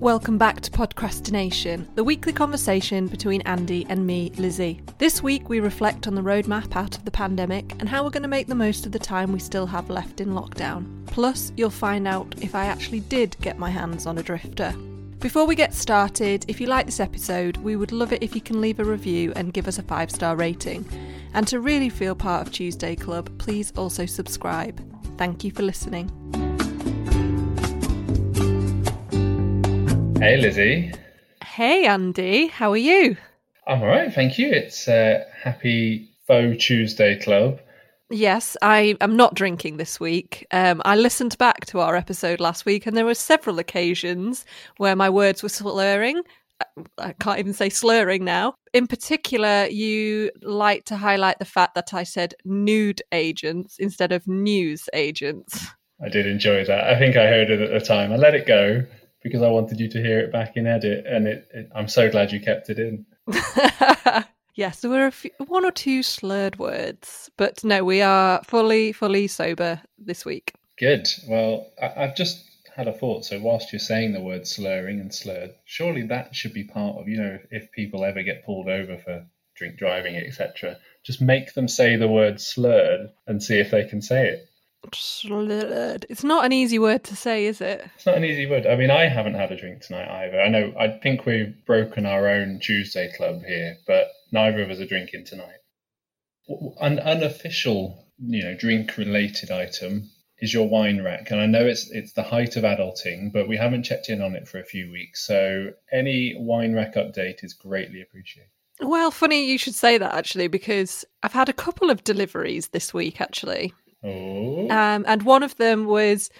Welcome back to Podcrastination, the weekly conversation between Andy and me, Lizzie. This week we reflect on the roadmap out of the pandemic and how we're going to make the most of the time we still have left in lockdown. Plus, you'll find out if I actually did get my hands on a drifter. Before we get started, if you like this episode, we would love it if you can leave a review and give us a five star rating. And to really feel part of Tuesday Club, please also subscribe. Thank you for listening. Hey, Lizzie. Hey, Andy. How are you? I'm all right, thank you. It's uh, Happy Faux Tuesday Club. Yes, I am not drinking this week. Um, I listened back to our episode last week, and there were several occasions where my words were slurring. Uh, I can't even say slurring now. In particular, you like to highlight the fact that I said nude agents instead of news agents. I did enjoy that. I think I heard it at the time. I let it go because I wanted you to hear it back in edit, and it, it, I'm so glad you kept it in. yes, there were a few, one or two slurred words, but no, we are fully, fully sober this week. Good. Well, I, I've just had a thought. So, whilst you're saying the word slurring and slurred, surely that should be part of, you know, if people ever get pulled over for drink driving, etc., just make them say the word slurred and see if they can say it. It's not an easy word to say, is it? It's not an easy word. I mean, I haven't had a drink tonight either. I know, I think we've broken our own Tuesday club here, but neither of us are drinking tonight. An unofficial, you know, drink related item is your wine rack. And I know it's it's the height of adulting, but we haven't checked in on it for a few weeks. So any wine rack update is greatly appreciated. Well, funny you should say that actually, because I've had a couple of deliveries this week actually. Oh. Um, and one of them was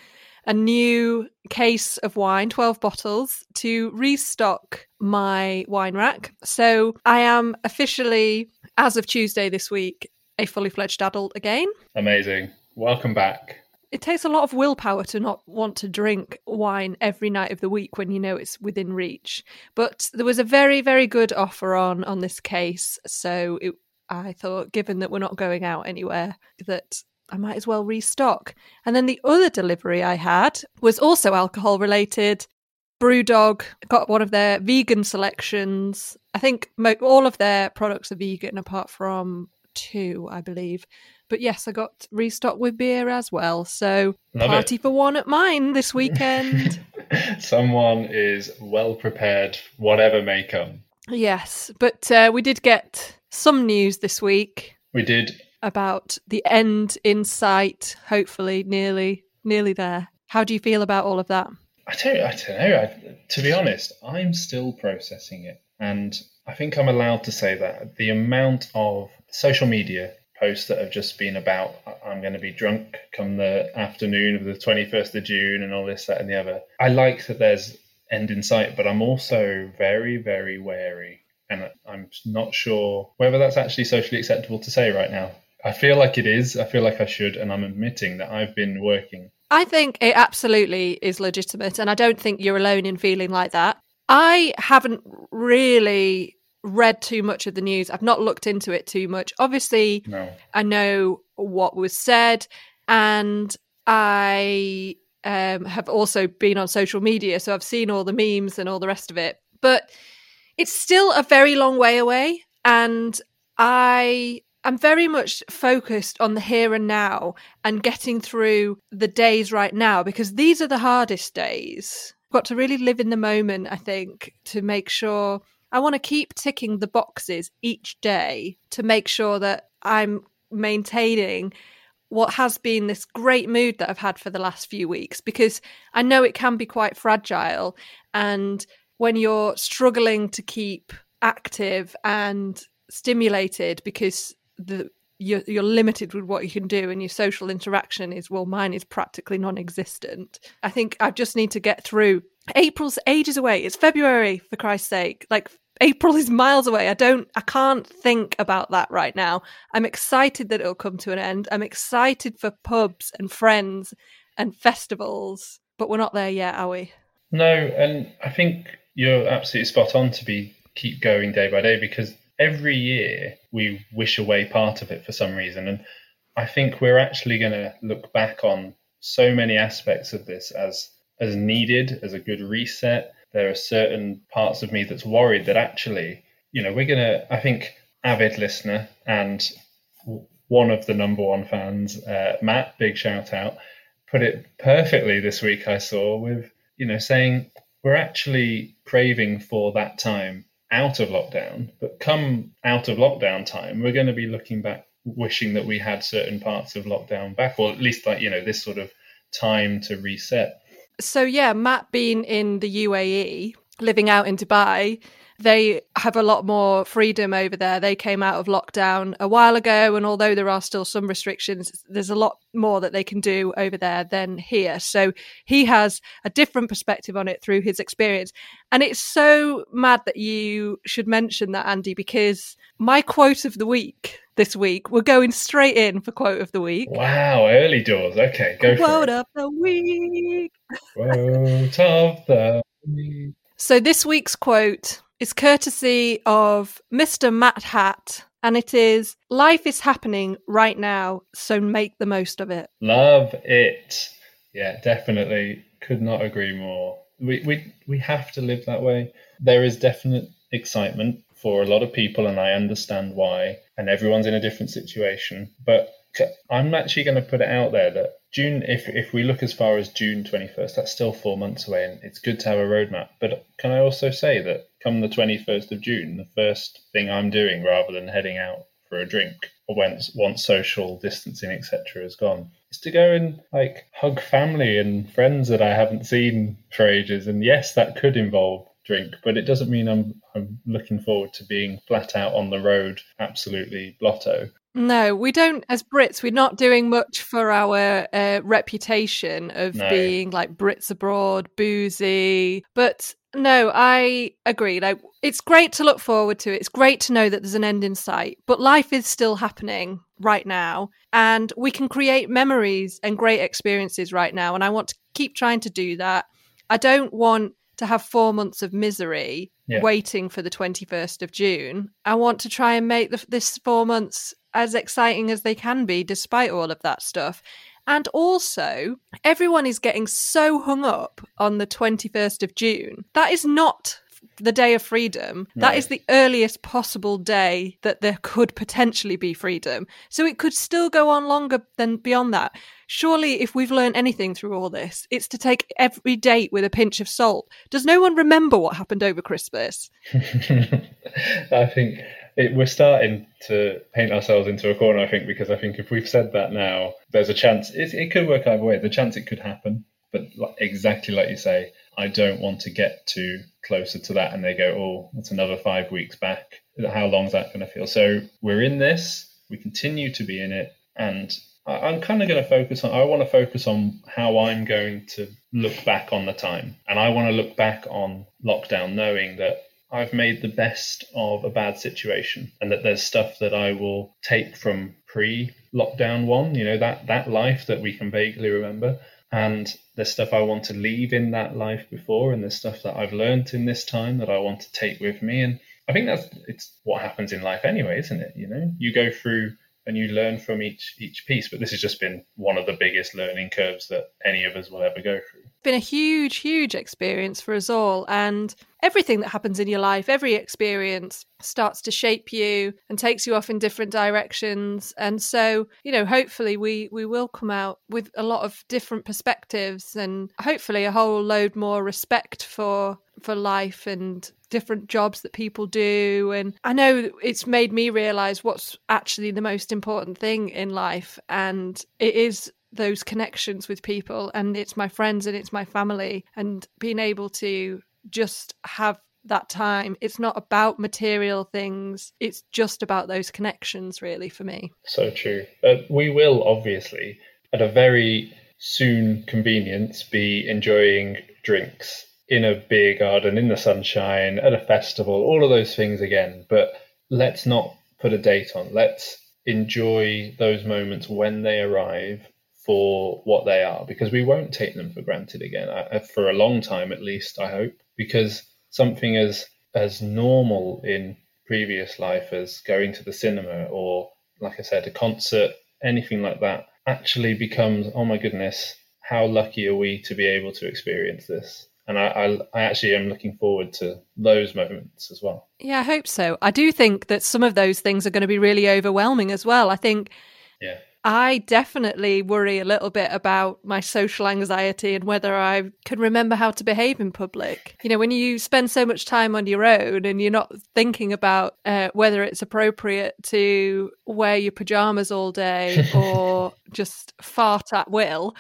a new case of wine, 12 bottles, to restock my wine rack. So I am officially, as of Tuesday this week, a fully fledged adult again. Amazing. Welcome back. It takes a lot of willpower to not want to drink wine every night of the week when you know it's within reach. But there was a very, very good offer on on this case, so it, I thought, given that we're not going out anywhere, that I might as well restock. And then the other delivery I had was also alcohol related. Brewdog got one of their vegan selections. I think mo- all of their products are vegan apart from two, I believe. But yes, I got restocked with beer as well. So Love party it. for one at mine this weekend. Someone is well prepared, whatever may come. yes, but uh, we did get some news this week We did about the end in sight. Hopefully, nearly, nearly there. How do you feel about all of that? I don't, I don't know. I, to be honest, I'm still processing it. And I think I'm allowed to say that the amount of social media posts that have just been about, "I- I'm going to be drunk come the afternoon of the 21st of June and all this, that, and the other. I like that there's end in sight, but I'm also very, very wary. And I'm not sure whether that's actually socially acceptable to say right now. I feel like it is. I feel like I should. And I'm admitting that I've been working I think it absolutely is legitimate, and I don't think you're alone in feeling like that. I haven't really read too much of the news. I've not looked into it too much. Obviously, No. I know what was said, and I um, have also been on social media, so I've seen all the memes and all the rest of it. But it's still a very long way away, and I am very much focused on the here and now and getting through the days right now because these are the hardest days. I've Got to really live in the moment, I think, to make sure I want to keep ticking the boxes each day to make sure that I'm maintaining what has been this great mood that I've had for the last few weeks because I know it can be quite fragile. And when you're struggling to keep active and stimulated because the you're, you're limited with what you can do and your social interaction is well mine is practically non-existent. I think i just need to get through. April's ages away. It's february for christ's sake. Like april is miles away. I don't i can't think about that right now. I'm excited that it'll come to an end. I'm excited for pubs and friends and festivals but we're not there yet are we? No, and I think you're absolutely spot on to be keep going day by day because every year we wish away part of it for some reason, and I think we're actually going to look back on so many aspects of this as as needed, as a good reset, there are certain parts of me that's worried that actually, you know, we're going to, I think, avid listener and one of the number one fans, uh, Matt, big shout out, put it perfectly this week, I saw, with, you know, saying we're actually craving for that time out of lockdown, but come out of lockdown time, we're going to be looking back, wishing that we had certain parts of lockdown back, or at least like, you know, this sort of time to reset. So, yeah, Matt being in the UAE, living out in Dubai, they have a lot more freedom over there. They came out of lockdown a while ago, and although there are still some restrictions, there's a lot more that they can do over there than here. So he has a different perspective on it through his experience. And it's so mad that you should mention that, Andy, because my quote of the week this week, we're going straight in for quote of the week. Wow, early doors. Okay, go quote for it. Quote of the week. Quote of the week. So this week's quote is courtesy of Mr. Matt Hat, and it is Life is happening right now, so make the most of it. Love it. Yeah, definitely. Could not agree more. We, we, we have to live that way. There is definite excitement for a lot of people, and I understand why. And everyone's in a different situation. But I'm actually going to put it out there that June, if if we look as far as June 21st, that's still four months away, and it's good to have a roadmap. But can I also say that come the 21st of June, the first thing I'm doing, rather than heading out for a drink, or once once social distancing etc. is gone, is to go and like hug family and friends that I haven't seen for ages. And yes, that could involve drink, but it doesn't mean I'm I'm looking forward to being flat out on the road, absolutely blotto. No, we don't. As Brits, we're not doing much for our uh, reputation of No. being like Brits abroad, boozy. But no, I agree. Like, it's great to look forward to. It's great to know that there's an end in sight. But life is still happening right now, and we can create memories and great experiences right now. And I want to keep trying to do that. I don't want to have four months of misery Yeah. waiting for the 21st of June. I want to try and make the, this four months as exciting as they can be, despite all of that stuff. And also, everyone is getting so hung up on the 21st of June. That is not the day of freedom. That No. is the earliest possible day that there could potentially be freedom. So it could still go on longer than beyond that. Surely, if we've learned anything through all this, it's to take every date with a pinch of salt. Does no one remember what happened over Christmas? I think it, we're starting to paint ourselves into a corner. I think because I think if we've said that now, there's a chance it, it could work either way. The chance it could happen, but like, exactly like you say, I don't want to get too closer to that, and they go, "Oh, that's another five weeks back." How long is that going to feel? So we're in this. We continue to be in it, and I'm kind of going to focus on. I want to focus on how I'm going to look back on the time, and I want to look back on lockdown, knowing that I've made the best of a bad situation, and that there's stuff that I will take from pre-lockdown one. You know that that life that we can vaguely remember, and there's stuff I want to leave in that life before, and there's stuff that I've learned in this time that I want to take with me. And I think that's it's what happens in life anyway, isn't it? You know, you go through and you learn from each each piece. But this has just been one of the biggest learning curves that any of us will ever go through. It's been a huge, huge experience for us all. And everything that happens in your life, every experience starts to shape you and takes you off in different directions. And so, you know, hopefully we we will come out with a lot of different perspectives and hopefully a whole load more respect for for life and different jobs that people do and I know it's made me realize what's actually the most important thing in life and it is those connections with people and it's my friends and it's my family and being able to just have that time. It's not about material things it's just about those connections really for me. So true. Uh, we will obviously, at a very soon convenience, be enjoying drinks in a beer garden, in the sunshine, at a festival, all of those things again. But let's not put a date on. Let's enjoy those moments when they arrive for what they are, because we won't take them for granted again. I, I- for a long time, at least, I hope, because something as as normal in previous life as going to the cinema or, like I said, a concert, anything like that, actually becomes, oh my goodness, how lucky are we to be able to experience this? And I, I, I actually am looking forward to those moments as well. Yeah, I hope so. I do think that some of those things are going to be really overwhelming as well. I think yeah. I definitely worry a little bit about my social anxiety and whether I can remember how to behave in public. You know, when you spend so much time on your own and you're not thinking about uh, whether it's appropriate to wear your pajamas all day or just fart at will.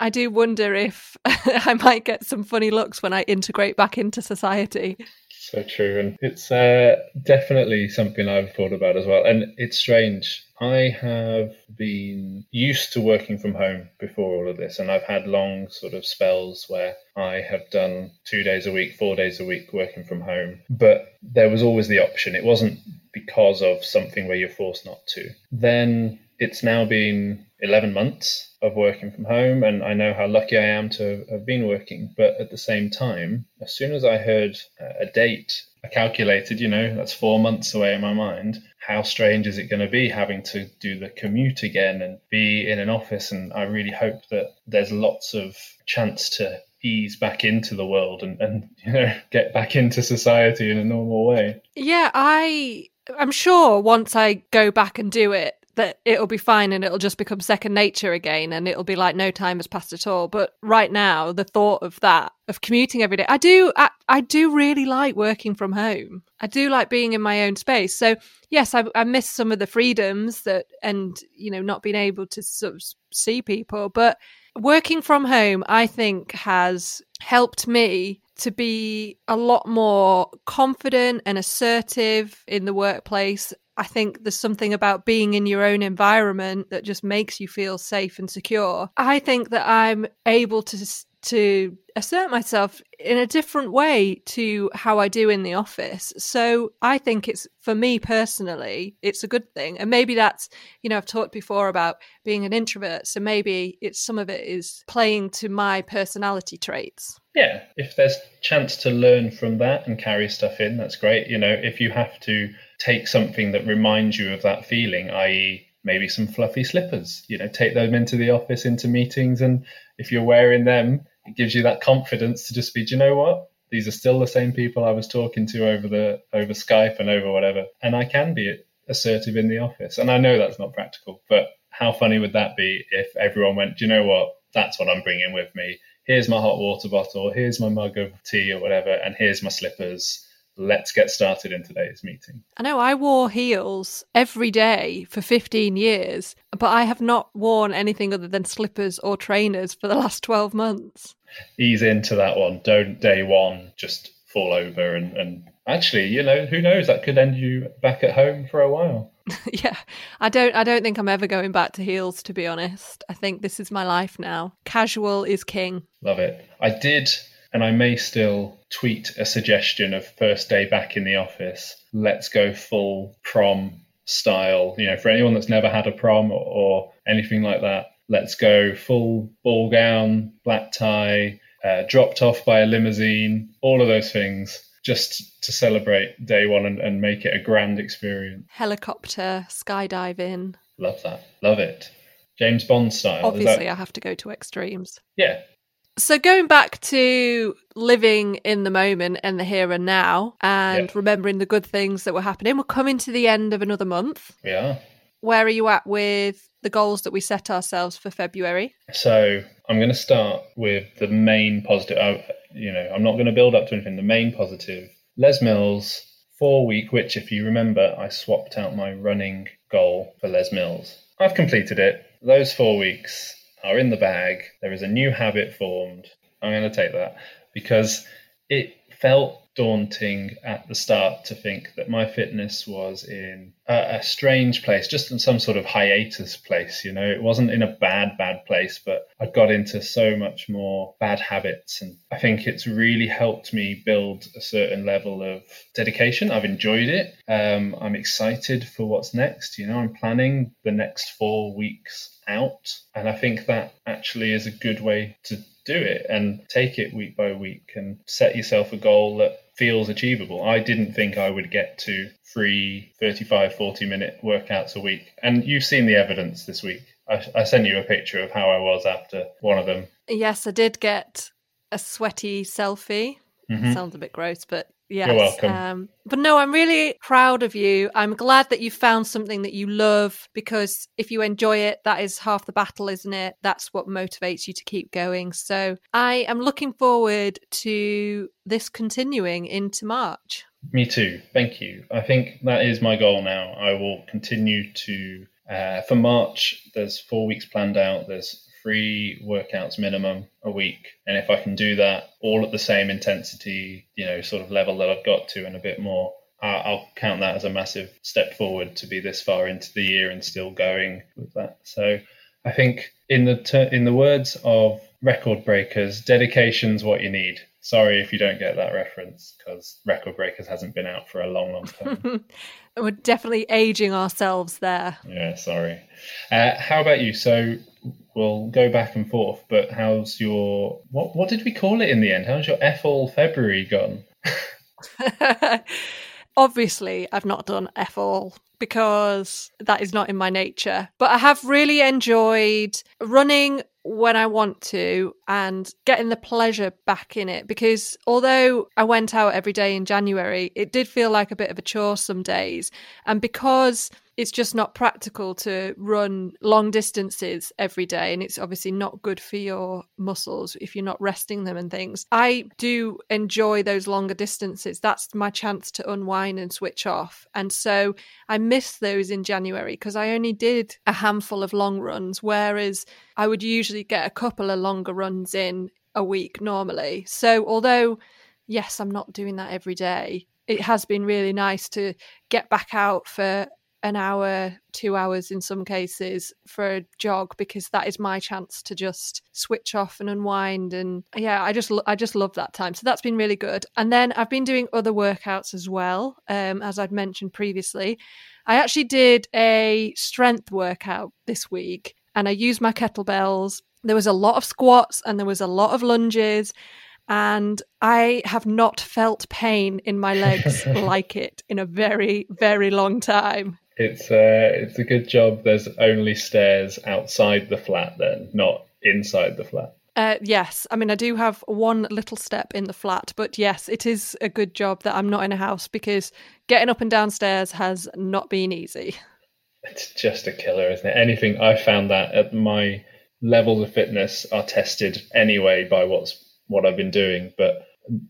I do wonder if I might get some funny looks when I integrate back into society. So true. And it's uh, definitely something I've thought about as well. And it's strange I have been used to working from home before all of this, and I've had long sort of spells where I have done two days a week, four days a week working from home. But there was always the option. It wasn't because of something where you're forced not to. Then it's now been 11 months of working from home, and I know how lucky I am to have been working. But at the same time, as soon as I heard uh, a date, I calculated, you know, that's four months away in my mind how strange is it going to be having to do the commute again and be in an office? And I really hope that there's lots of chance to ease back into the world and, and you know get back into society in a normal way. Yeah, I I'm sure once I go back and do it, that it'll be fine and it'll just become second nature again and it'll be like no time has passed at all. But right now the thought of that of commuting every day i do I, I do really like working from home. I do like being in my own space. So yes I, I miss some of the freedoms that and you know not being able to sort of see people. But working from home i think has helped me to be a lot more confident and assertive in the workplace I think there's something about being in your own environment that just makes you feel safe and secure. I think that I'm able to to assert myself in a different way to how I do in the office. So I think it's for me personally, it's a good thing. And maybe that's, you know, I've talked before about being an introvert. So maybe it's some of it is playing to my personality traits. Yeah. If there's chance to learn from that and carry stuff in, that's great. You know, if you have to take something that reminds you of that feeling, i.e., maybe some fluffy slippers. You know, take them into the office, into meetings, and if you're wearing them, it gives you that confidence to just be, do you know what? These are still the same people I was talking to over the over Skype and over whatever, and I can be assertive in the office. And I know that's not practical, but how funny would that be if everyone went, do you know what? That's what I'm bringing with me. Here's my hot water bottle. Here's my mug of tea or whatever, and here's my slippers let's get started in today's meeting. I know I wore heels every day for 15 years, but I have not worn anything other than slippers or trainers for the last 12 months. Ease into that one. Don't day one just fall over and, and actually, you know, who knows, that could end you back at home for a while. yeah. I don't I don't think I'm ever going back to heels to be honest. I think this is my life now. Casual is king. Love it. I did and I may still tweet a suggestion of first day back in the office. Let's go full prom style. You know, for anyone that's never had a prom or, or anything like that, let's go full ball gown, black tie, uh, dropped off by a limousine, all of those things just to celebrate day one and, and make it a grand experience. Helicopter, skydiving. Love that. Love it. James Bond style. Obviously, that... I have to go to extremes. Yeah, so going back to living in the moment and the here and now and remembering the good things that were happening, we're coming to the end of another month. Yeah. Where are you at with the goals that we set ourselves for February? So I'm going to start with the main positive. I, you know, I'm not going to build up to anything. The main positive, Les Mills, four week, which if you remember, I swapped out my running goal for Les Mills. I've completed it. Those four weeks are in the bag. There is a new habit formed. I'm going to take that because it felt daunting at the start to think that my fitness was in a, a, strange place, just in some sort of hiatus place. You know, it wasn't in a bad, bad place, but I'd got into so much more bad habits. And I think it's really helped me build a certain level of dedication. I've enjoyed it. Um, I'm excited for what's next. You know, I'm planning the next four weeks out. And I think that actually is a good way to do it and take it week by week and set yourself a goal that feels achievable. I didn't think I would get to three 35, 40 minute workouts a week. And you've seen the evidence this week. I, I sent you a picture of how I was after one of them. Yes, I did get a sweaty selfie. Mhm. Sounds a bit gross, but yes. welcome. Um, but no, I'm really proud of you. I'm glad that you found something that you love because if you enjoy it, that is half the battle, isn't it? That's what motivates you to keep going. So I am looking forward to this continuing into March. Me too. Thank you. I think that is my goal now. I will continue to, uh, for March, there's four weeks planned out. There's three workouts minimum a week. And if I can do that all at the same intensity, you know, sort of level that I've got to and a bit more, I'll count that as a massive step forward to be this far into the year and still going with that. So I think in the ter- in the words of record breakers, dedication's what you need. Sorry if you don't get that reference because Record Breakers hasn't been out for a long, long time. We're definitely aging ourselves there. yeah, sorry. Uh, how about you? So we'll go back and forth, but how's your what? What did we call it in the end? How's your F all February gone? Obviously, I've not done F all because that is not in my nature. But I have really enjoyed running when I want to and getting the pleasure back in it because although I went out every day in January, it did feel like a bit of a chore some days. And because it's just not practical to run long distances every day and it's obviously not good for your muscles if you're not resting them and things. I do enjoy those longer distances. That's my chance to unwind and switch off. And so i miss those in january because i only did a handful of long runs whereas i would usually get a couple of longer runs in a week normally. So although yes i'm not doing that every day it has been really nice to get back out for an hour, two hours in some cases for a jog because that is my chance to just switch off and unwind. And yeah, I just I just love that time. So that's been really good. And then I've been doing other workouts as well, um, as I'd mentioned previously. I actually did a strength workout this week, and I used my kettlebells. There was a lot of squats and there was a lot of lunges. And I have not felt pain in my legs like it in a very, very long time. It's uh, it's a good job. There's only stairs outside the flat, then not inside the flat. Uh, yes, I mean I do have one little step in the flat, but yes, it is a good job that I'm not in a house because getting up and downstairs has not been easy. It's just a killer, isn't it? Anything I found that at my levels of fitness are tested anyway by what's what I've been doing, but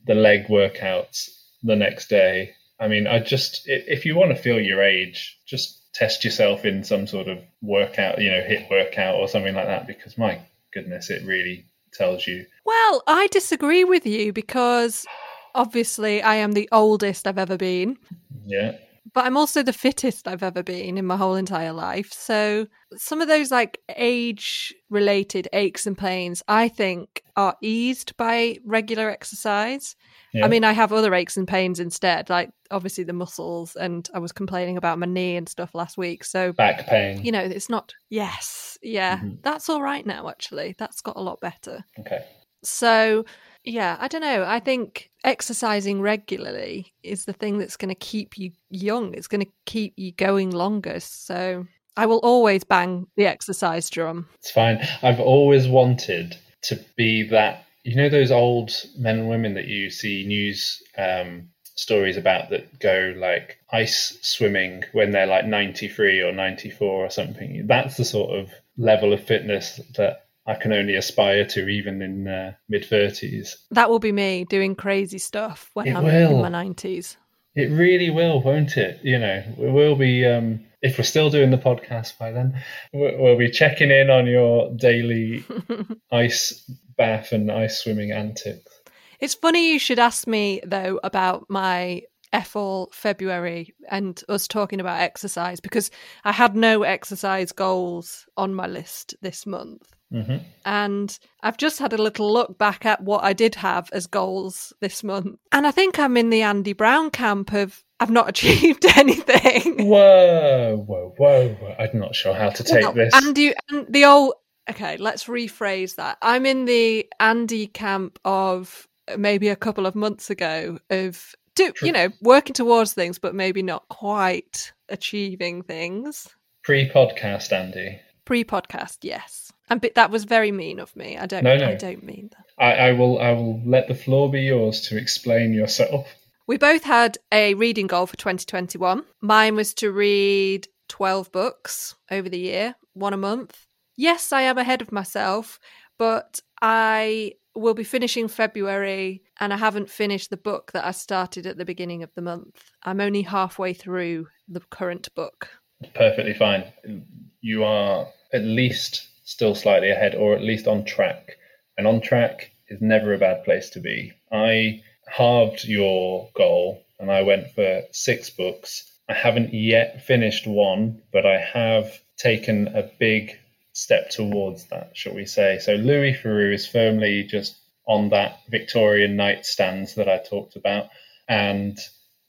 the leg workouts the next day. I mean, I just if you want to feel your age, just test yourself in some sort of workout, you know, HIIT workout or something like that because my goodness, it really tells you. Well, I disagree with you because obviously I am the oldest I've ever been, Yeah. But I'm also the fittest I've ever been in my whole entire life. So some of those like age related aches and pains, I think, are eased by regular exercise. Yeah. I mean, I have other aches and pains instead, like obviously the muscles, and I was complaining about my knee and stuff last week. So, back pain. you know, it's not, yes, yeah, Mhm. that's all right now, actually. That's got a lot better. Okay. So, yeah, I don't know. I think exercising regularly is the thing that's going to keep you young. It's going to keep you going longer. So, I will always bang the exercise drum. It's fine. I've always wanted to be that. You know those old men and women that you see news um, stories about that go like ice swimming when they're like 93 or 94 or something. That's the sort of level of fitness that I can only aspire to, even in uh, mid 30s. That will be me doing crazy stuff when It I'm in my 90s. It really will, won't it? You know, we will be, um, if we're still doing the podcast by then, we- we'll be checking in on your daily ice bath and ice swimming antics. It's funny you should ask me though about my F all February and us talking about exercise because I had no exercise goals on my list this month. Hmm And I've just had a little look back at what I did have as goals this month. And I think I'm in the Andy Brown camp of I've not achieved anything. Whoa, whoa, whoa, whoa! I'm not sure how to take Well, this. Andy, and the old. Okay, let's rephrase that. I'm in the Andy camp of maybe a couple of months ago of do you know working towards things, but maybe not quite achieving things. Pre-podcast, Andy. Pre-podcast, yes, and but that was very mean of me. I don't. No, no. I don't mean that. I, I will I will let the floor be yours to explain yourself. We both had a reading goal for 2021. Mine was to read 12 books over the year, one a month. Yes, I am ahead of myself, but I will be finishing February and I haven't finished the book that I started at the beginning of the month. I'm only halfway through the current book. Perfectly fine. You are at least still slightly ahead or at least on track. And on track is never a bad place to be. I halved your goal and I went for six books. I haven't yet finished one, but I have taken a big step towards that, shall we say. So Louis Theroux is firmly just on that Victorian nightstand that I talked about. And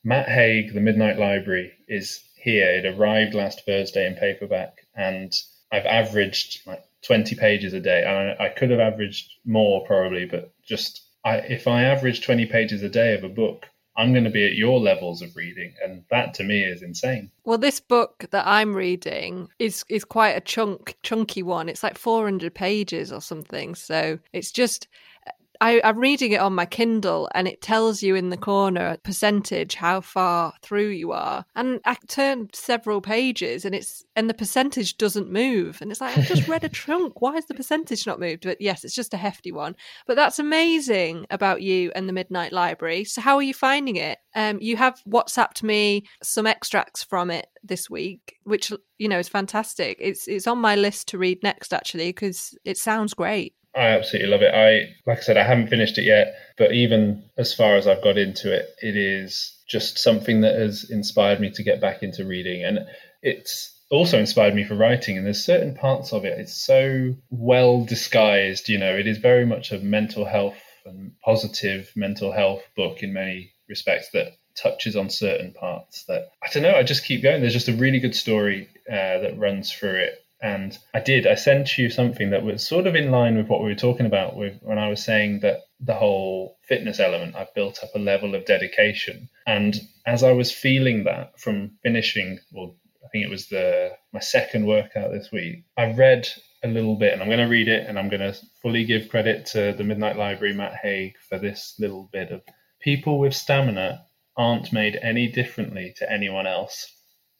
Matt Haig, The Midnight Library, is here. It arrived last Thursday in paperback, and I've averaged like 20 pages a day. And I, I could have averaged more probably, but just I, if I average 20 pages a day of a book, I'm going to be at your levels of reading, and that to me is insane. Well, this book that I'm reading is is quite a chunk chunky one. It's like 400 pages or something. So it's just I, am reading it on my Kindle and it tells you in the corner percentage how far through you are. And I turned several pages and it's and the percentage doesn't move. And it's like I've just read a chunk. Why is the percentage not moved? But yes, it's just a hefty one. But that's amazing about you and the Midnight Library. So how are you finding it? Um, you have WhatsApped me some extracts from it this week, which you know is fantastic. It's it's on my list to read next actually because it sounds great. I absolutely love it. I, like I said, I haven't finished it yet, but even as far as I've got into it, it is just something that has inspired me to get back into reading. And it's also inspired me for writing. And there's certain parts of it, it's so well disguised. You know, it is very much a mental health and positive mental health book in many respects that touches on certain parts that I don't know. I just keep going. There's just a really good story uh, that runs through it and I did. I sent you something that was sort of in line with what we were talking about with when I was saying that the whole fitness element, I've built up a level of dedication. And as I was feeling that from finishing, well, I think it was the my second workout this week, I read a little bit and I'm going to read it and I'm going to fully give credit to the Midnight Library, Matt Haig, for this little bit of people with stamina aren't made any differently to anyone else.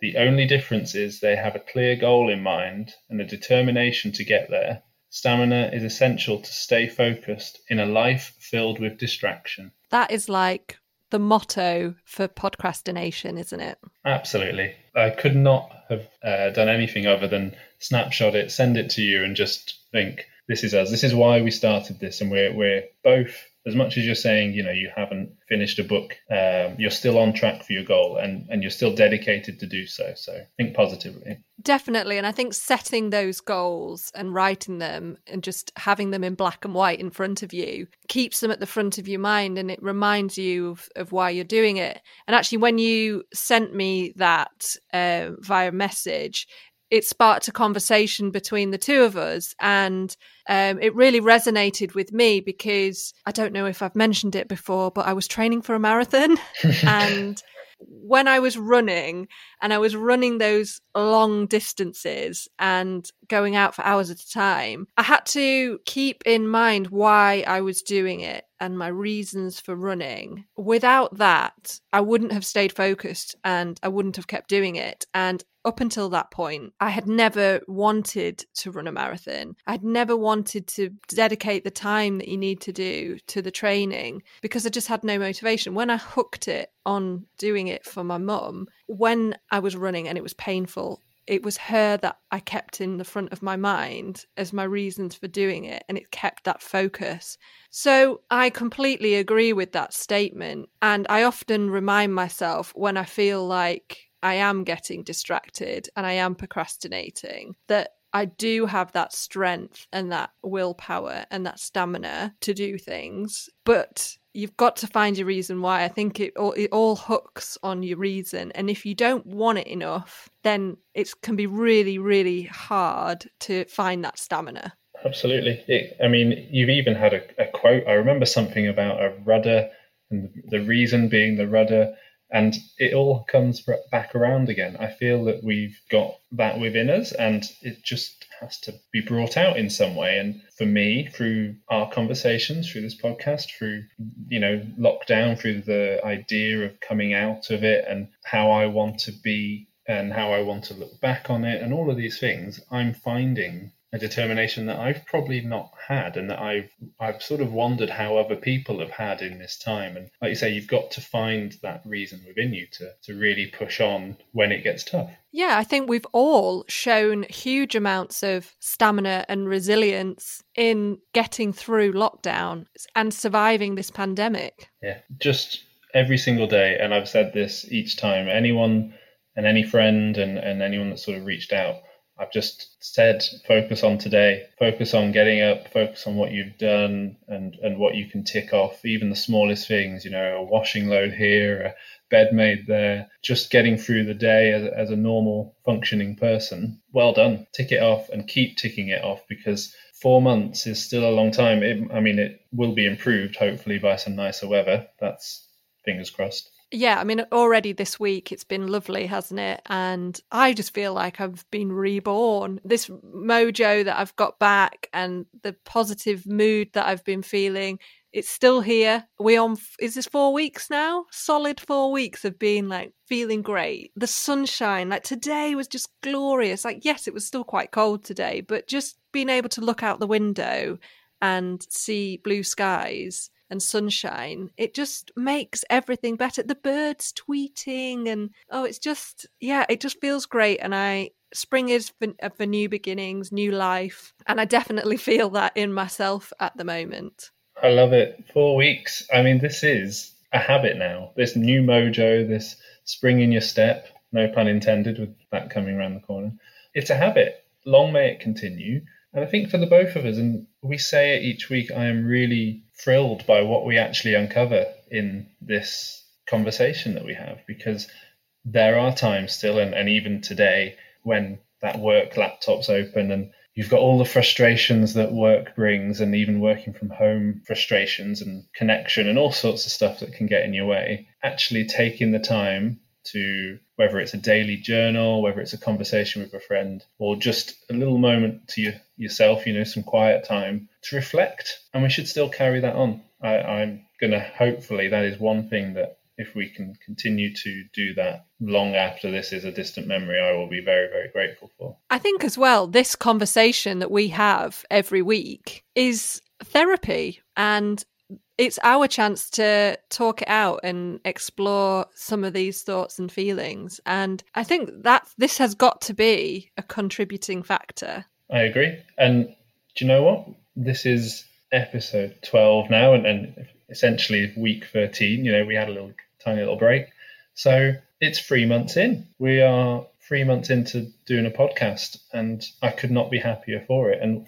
The only difference is they have a clear goal in mind and a determination to get there. Stamina is essential to stay focused in a life filled with distraction. That is like the motto for podcrastination, isn't it? Absolutely. I could not have uh, done anything other than snapshot it, send it to you, and just think, this is us. This is why we started this, and we're we're both as much as you're saying, you know, you haven't finished a book, um, you're still on track for your goal and, and you're still dedicated to do so. So think positively. Definitely. And I think setting those goals and writing them and just having them in black and white in front of you keeps them at the front of your mind and it reminds you of, of why you're doing it. And actually, when you sent me that uh, via message, it sparked a conversation between the two of us and um, it really resonated with me because i don't know if i've mentioned it before but i was training for a marathon. And when I was running and I was running those long distances and going out for hours at a time, I had to keep in mind why I was doing it and my reasons for running. Without that, I wouldn't have stayed focused and I wouldn't have kept doing it. And up until that point, I had never wanted to run a marathon. I'd never wanted to dedicate the time that you need to do to the training because I just had no motivation. When I hooked it on doing it for my mum, when I was running and it was painful, it was her that I kept in the front of my mind as my reasons for doing it, and it kept that focus. So I completely agree with that statement. And I often remind myself when I feel like I am getting distracted and I am procrastinating, that I do have that strength and that willpower and that stamina to do things. But you've got to find your reason why. I think it all, it all hooks on your reason. And if you don't want it enough, then it can be really, really hard to find that stamina. Absolutely. It, I mean, you've even had a, a quote. I remember something about a rudder and the reason being the rudder and it all comes back around again. I feel that we've got that within us, and it just has to be brought out in some way. And for me, through our conversations, through this podcast, through, you know, lockdown, through the idea of coming out of it and how I want to be and how I want to look back on it and all of these things, I'm finding a determination that I've probably not had and that I've I've sort of wondered how other people have had in this time. And like you say, you've got to find that reason within you to to really push on when it gets tough. Yeah, I think we've all shown huge amounts of stamina and resilience in getting through lockdown and surviving this pandemic. Yeah, just every single day. And I've said this each time anyone and any friend and, and anyone that sort of reached out I've just said focus on today, focus on getting up, focus on what you've done and, and what you can tick off, even the smallest things, you know, a washing load here, a bed made there, just getting through the day as, as a normal functioning person. Well done. Tick it off and keep ticking it off because four months is still a long time. It, I mean, it will be improved hopefully by some nicer weather. That's fingers crossed. Yeah, I mean, already this week it's been lovely, hasn't it? And I just feel like I've been reborn. This mojo that I've got back and the positive mood that I've been feeling, it's still here. We on is this four weeks now? Solid four weeks of being like feeling great. The sunshine, like today was just glorious. Like, yes, it was still quite cold today, but just being able to look out the window and see blue skies and sunshine, it just makes everything better. The birds tweeting and oh, it's just yeah, it just feels great. And I spring is for, uh, for new beginnings, new life, and I definitely feel that in myself at the moment. I love it. Four weeks. I mean, this is a habit now. This new mojo, this spring in your step. No pun intended with that coming around the corner. It's a habit. Long may it continue. And I think for the both of us, and we say it each week, I am really thrilled by what we actually uncover in this conversation that we have because there are times still, and, and even today, when that work laptop's open and you've got all the frustrations that work brings and even working from home frustrations and connection and all sorts of stuff that can get in your way. Actually taking the time to whether it's a daily journal, whether it's a conversation with a friend, or just a little moment to you, yourself, you know, some quiet time to reflect. And we should still carry that on. I, I'm going to hopefully, that is one thing that if we can continue to do that long after this is a distant memory, I will be very, very grateful for. I think as well, this conversation that we have every week is therapy. And it's our chance to talk it out and explore some of these thoughts and feelings. And I think that this has got to be a contributing factor. I agree. And do you know what? This is episode 12 now, and, and essentially week 13. You know, we had a little tiny little break. So it's three months in. We are three months into doing a podcast, and I could not be happier for it. And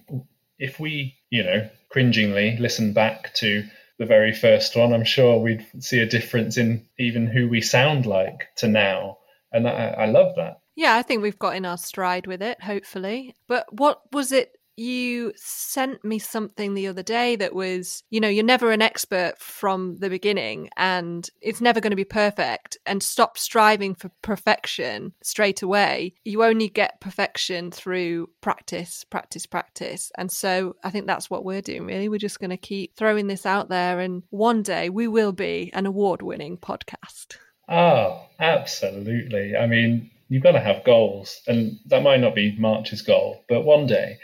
if we, you know, cringingly listen back to the very first one, I'm sure we'd see a difference in even who we sound like to now. And I, I love that. Yeah, I think we've got in our stride with it, hopefully. But what was it you sent me something the other day that was, you know, you're never an expert from the beginning and it's never going to be perfect. And stop striving for perfection straight away. You only get perfection through practice, practice, practice. And so I think that's what we're doing, really. We're just going to keep throwing this out there. And one day we will be an award winning podcast. Oh, absolutely. I mean, you've got to have goals. And that might not be March's goal, but one day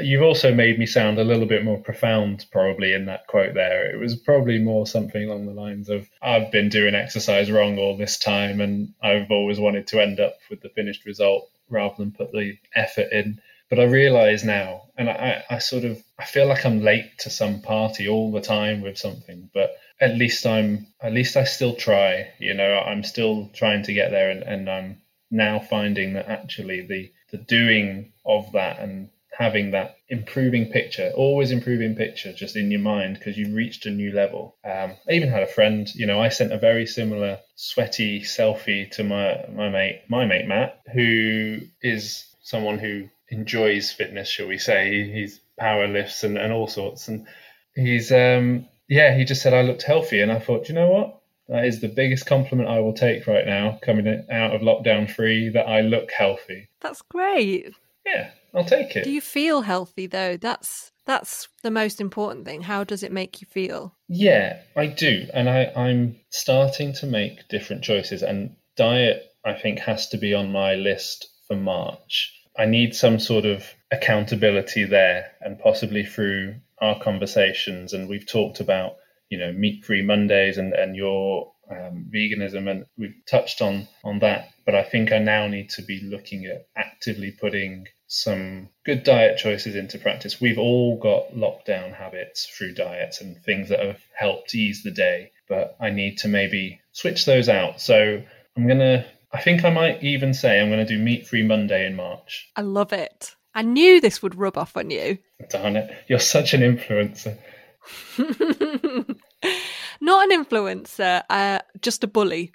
you've also made me sound a little bit more profound, probably in that quote there. It was probably more something along the lines of I've been doing exercise wrong all this time, and I've always wanted to end up with the finished result rather than put the effort in. But I realize now, and I, I sort of I feel like I'm late to some party all the time with something, but at least I'm at least I still try. You know, I'm still trying to get there, and, and I'm now finding that actually the the doing of that and having that improving picture, always improving picture just in your mind because you've reached a new level. Um, I even had a friend, you know, I sent a very similar sweaty selfie to my, my mate, my mate Matt, who is someone who enjoys fitness, shall we say. He's power lifts and, and all sorts. And he's, um, yeah, he just said I looked healthy. And I thought, you know what? That is the biggest compliment I will take right now, coming out of lockdown free, that I look healthy. That's great. Yeah, I'll take it. Do you feel healthy though? That's that's the most important thing. How does it make you feel? Yeah, I do. And I, I'm starting to make different choices. And diet, I think, has to be on my list for March. I need some sort of accountability there and possibly through our conversations. And we've talked about, you know, meat free Mondays and, and your um, veganism, and we've touched on on that. But I think I now need to be looking at actively putting some good diet choices into practice. We've all got lockdown habits through diets and things that have helped ease the day, but I need to maybe switch those out. So I'm gonna. I think I might even say I'm going to do meat free Monday in March. I love it. I knew this would rub off on you. Darn it. You're such an influencer. Not an influencer, uh, just a bully.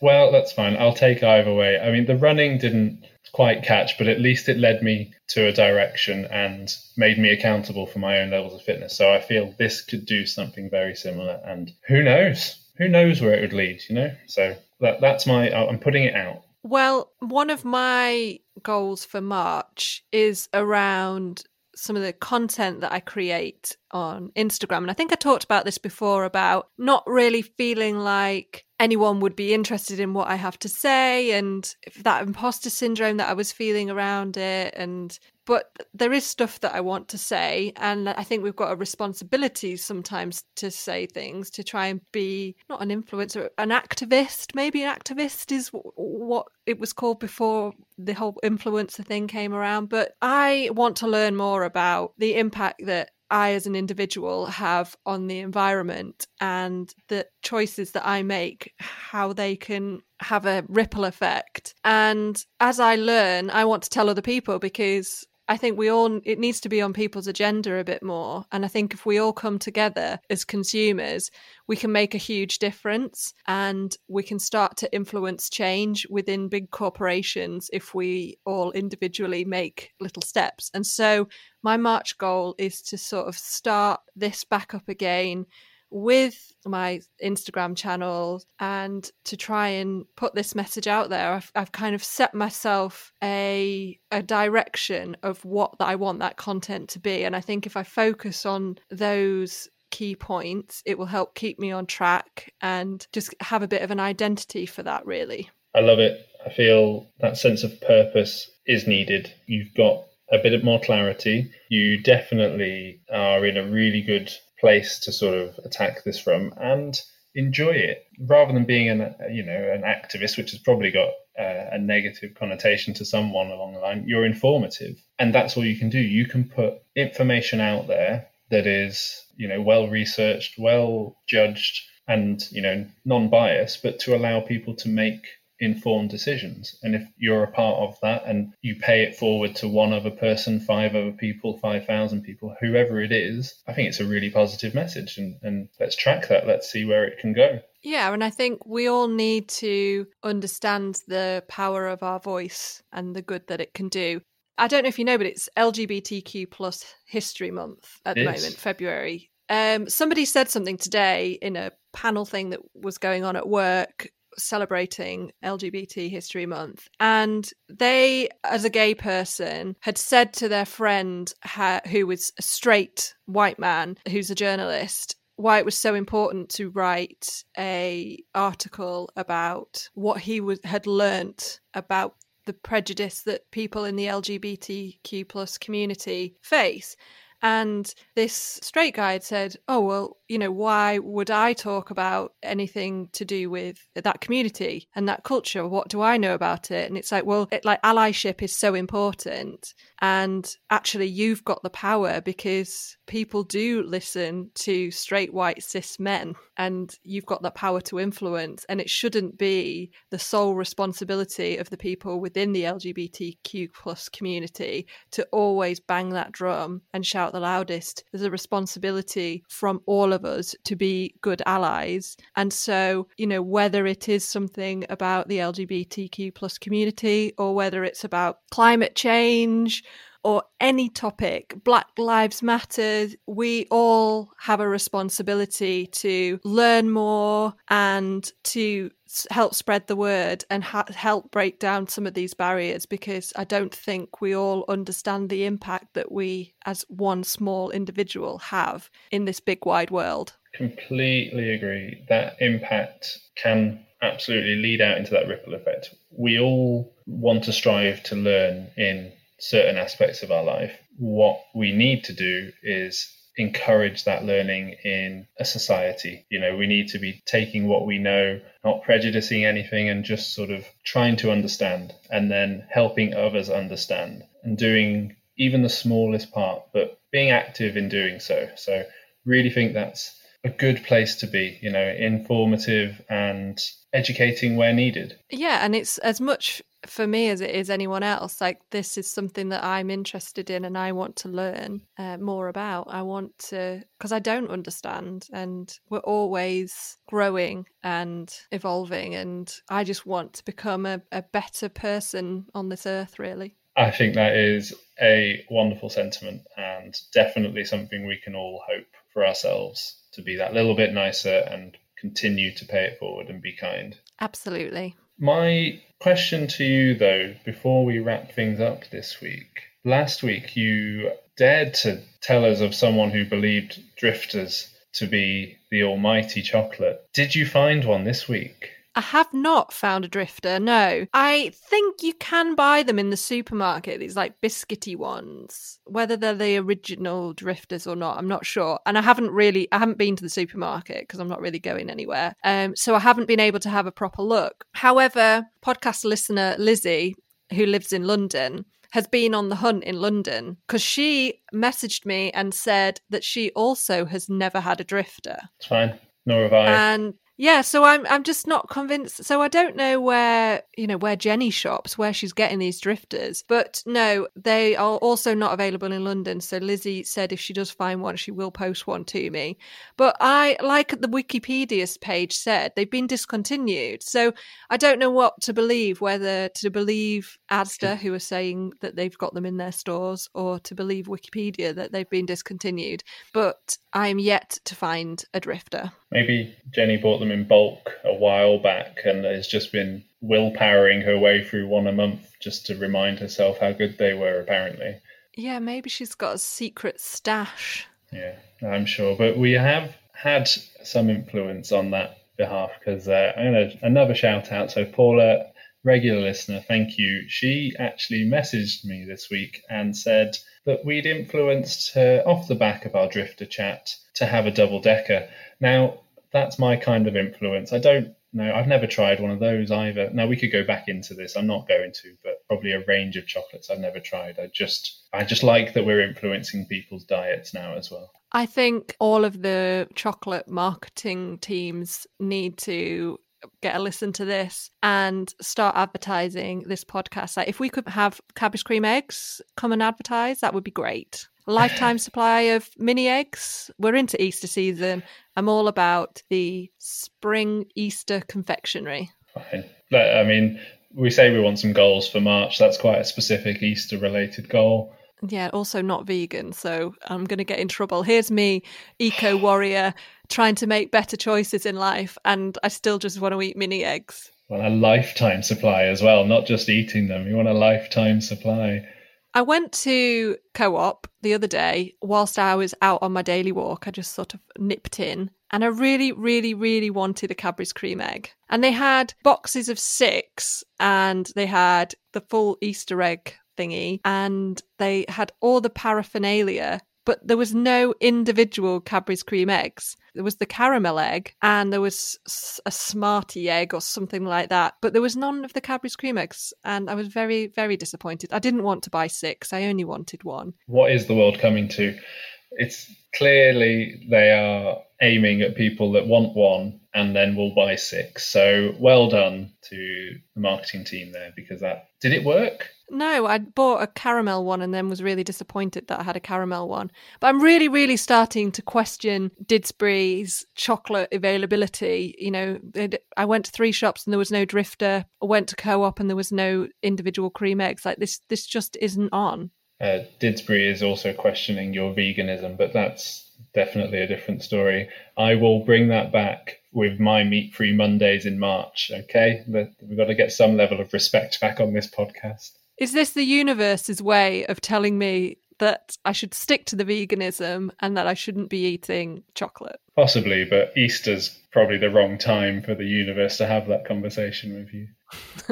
Well, that's fine. I'll take either way. I mean, the running didn't quite catch, but at least it led me to a direction and made me accountable for my own levels of fitness. So I feel this could do something very similar. And who knows? Who knows where it would lead, you know? So that, that's my, I'm putting it out. Well, one of my goals for March is around some of the content that I create on Instagram. And I think I talked about this before about not really feeling like anyone would be interested in what I have to say and that imposter syndrome that I was feeling around it and but there is stuff that I want to say and I think we've got a responsibility sometimes to say things to try and be not an influencer an activist maybe an activist is what it was called before the whole influencer thing came around but I want to learn more about the impact that I, as an individual, have on the environment and the choices that I make, how they can have a ripple effect. And as I learn, I want to tell other people because I think we all, it needs to be on people's agenda a bit more. And I think if we all come together as consumers, we can make a huge difference and we can start to influence change within big corporations if we all individually make little steps. And so my March goal is to sort of start this back up again with my Instagram channel and to try and put this message out there. I've, I've kind of set myself a a direction of what I want that content to be, and I think if I focus on those key points, it will help keep me on track and just have a bit of an identity for that. Really, I love it. I feel that sense of purpose is needed. You've got a bit more clarity. You definitely are in a really good place to sort of attack this from and enjoy it. Rather than being an you know an activist which has probably got uh, a negative connotation to someone along the line you're informative. And that's all you can do. You can put information out there that is you know well researched well judged and you know non-biased but to allow people to make informed decisions. And if you're a part of that and you pay it forward to one other person, five other people, 5,000 people, whoever it is, I think it's a really positive message. And, and let's track that. Let's see where it can go. Yeah, and I think we all need to understand the power of our voice and the good that it can do. I don't know if you know, but it's LGBTQ plus History Month at it the is. moment, February. Um, somebody said something today in a panel thing that was going on at work celebrating LGBT History Month. And they, as a gay person, had said to their friend who was a straight white man who's a journalist, why it was so important to write a article about what he was, had learnt about the prejudice that people in the LGBTQ plus community face and this straight guy had said, Oh, well, you know, why would I talk about anything to do with that community and that culture? What do I know about it? And it's like, well, it, like allyship is so important. And actually, you've got the power because people do listen to straight white cis men and you've got that power to influence. And it shouldn't be the sole responsibility of the people within the LGBTQ plus community to always bang that drum and shout the loudest. There's a responsibility from all of us to be good allies. And so, you know, whether it is something about the LGBTQ plus community or whether it's about climate change or any topic, Black Lives Matter, we all have a responsibility to learn more and to help spread the word and ha- help break down some of these barriers because I don't think we all understand the impact that we, as one small individual, have in this big wide world. Completely agree. That impact can absolutely lead out into that ripple effect. We all want to strive to learn in certain aspects of our life. What we need to do is encourage that learning in a society. You know, we need to be taking what we know, not prejudicing anything, and just sort of trying to understand and then helping others understand and doing even the smallest part, but being active in doing so. So, really think that's a good place to be, you know, informative and educating where needed. Yeah, and it's as much for me as it is anyone else. Like this is something that I'm interested in and I want to learn uh, more about. I want to because I don't understand, and we're always growing and evolving, and I just want to become a, a better person on this earth. Really. I think that is a wonderful sentiment and definitely something we can all hope for ourselves to be that little bit nicer and continue to pay it forward and be kind. Absolutely. My question to you, though, before we wrap things up this week last week you dared to tell us of someone who believed drifters to be the almighty chocolate. Did you find one this week? I have not found a drifter, no. I think you can buy them in the supermarket, these like biscuity ones. Whether they're the original drifters or not, I'm not sure. And I haven't really I haven't been to the supermarket because I'm not really going anywhere. Um so I haven't been able to have a proper look. However, podcast listener Lizzie, who lives in London, has been on the hunt in London because she messaged me and said that she also has never had a drifter. It's fine. Nor have I. And yeah, so I'm I'm just not convinced. So I don't know where you know where Jenny shops, where she's getting these drifters. But no, they are also not available in London. So Lizzie said if she does find one, she will post one to me. But I like the Wikipedia page said they've been discontinued. So I don't know what to believe, whether to believe Asda who are saying that they've got them in their stores, or to believe Wikipedia that they've been discontinued. But I'm yet to find a drifter. Maybe Jenny bought them in bulk a while back and has just been willpowering her way through one a month just to remind herself how good they were, apparently. Yeah, maybe she's got a secret stash. Yeah, I'm sure. But we have had some influence on that behalf because uh, I'm going to another shout out. So, Paula, regular listener, thank you. She actually messaged me this week and said that we'd influenced her off the back of our drifter chat to have a double decker. Now, that's my kind of influence. I don't know. I've never tried one of those either. Now we could go back into this. I'm not going to, but probably a range of chocolates I've never tried. I just I just like that we're influencing people's diets now as well. I think all of the chocolate marketing teams need to get a listen to this and start advertising this podcast. Like if we could have Cadbury's cream eggs come and advertise, that would be great lifetime supply of mini eggs. We're into Easter season. I'm all about the spring Easter confectionery. Fine. I mean, we say we want some goals for March. That's quite a specific Easter related goal. Yeah, also not vegan, so I'm going to get in trouble. Here's me, eco warrior, trying to make better choices in life, and I still just want to eat mini eggs. Well, a lifetime supply as well, not just eating them. You want a lifetime supply. I went to co op the other day whilst I was out on my daily walk. I just sort of nipped in and I really, really, really wanted a Cadbury's cream egg. And they had boxes of six and they had the full Easter egg thingy and they had all the paraphernalia but there was no individual Cadbury's cream eggs. There was the caramel egg and there was a Smartie egg or something like that, but there was none of the Cadbury's cream eggs. And I was very, very disappointed. I didn't want to buy six, I only wanted one. What is the world coming to? It's clearly they are aiming at people that want one and then will buy six. So well done to the marketing team there because that did it work? No, I bought a caramel one and then was really disappointed that I had a caramel one. But I'm really, really starting to question Didsbury's chocolate availability. You know, I went to three shops and there was no drifter. I went to co-op and there was no individual cream eggs. Like this, this just isn't on. Uh, Didsbury is also questioning your veganism, but that's definitely a different story. I will bring that back with my meat free Mondays in March. Okay, we've got to get some level of respect back on this podcast. Is this the universe's way of telling me that I should stick to the veganism and that I shouldn't be eating chocolate? Possibly, but Easter's probably the wrong time for the universe to have that conversation with you.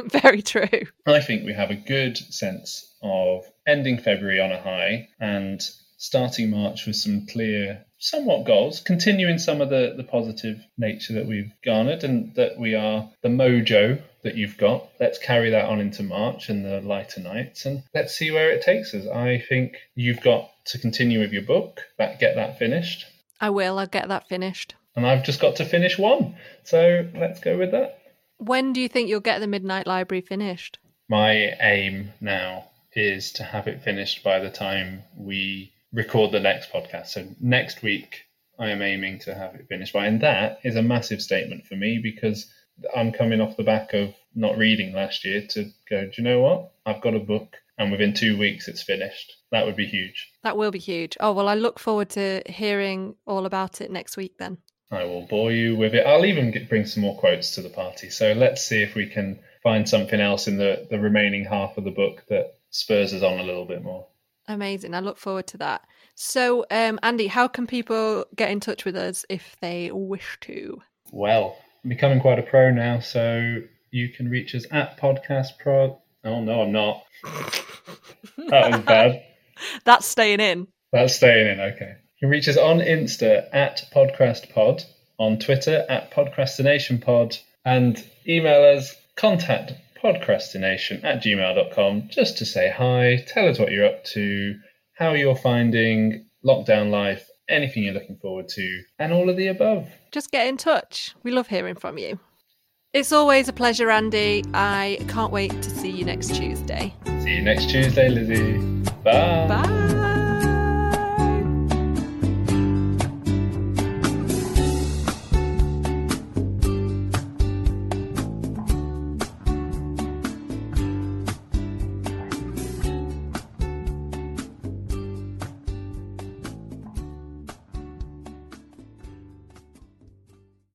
Very true. I think we have a good sense of ending February on a high and starting March with some clear, somewhat goals, continuing some of the, the positive nature that we've garnered and that we are the mojo that you've got. Let's carry that on into March and the lighter nights and let's see where it takes us. I think you've got to continue with your book, that get that finished. I will, I'll get that finished. And I've just got to finish one. So let's go with that. When do you think you'll get the Midnight Library finished? My aim now is to have it finished by the time we record the next podcast. So next week, I am aiming to have it finished by, and that is a massive statement for me because I'm coming off the back of not reading last year to go. Do you know what? I've got a book, and within two weeks, it's finished. That would be huge. That will be huge. Oh well, I look forward to hearing all about it next week. Then I will bore you with it. I'll even get, bring some more quotes to the party. So let's see if we can find something else in the the remaining half of the book that spurs us on a little bit more. Amazing. I look forward to that. So, um, Andy, how can people get in touch with us if they wish to? Well, I'm becoming quite a pro now, so you can reach us at Podcast Pro. Oh, no, I'm not. that was bad. That's staying in. That's staying in, okay. You can reach us on Insta at PodcastPod, on Twitter at PodcastinationPod, and email us contact podcastination at gmail.com just to say hi, tell us what you're up to, how you're finding lockdown life, anything you're looking forward to, and all of the above. Just get in touch. We love hearing from you. It's always a pleasure, Andy. I can't wait to see you next Tuesday. See you next Tuesday, Lizzie. Bye. Bye.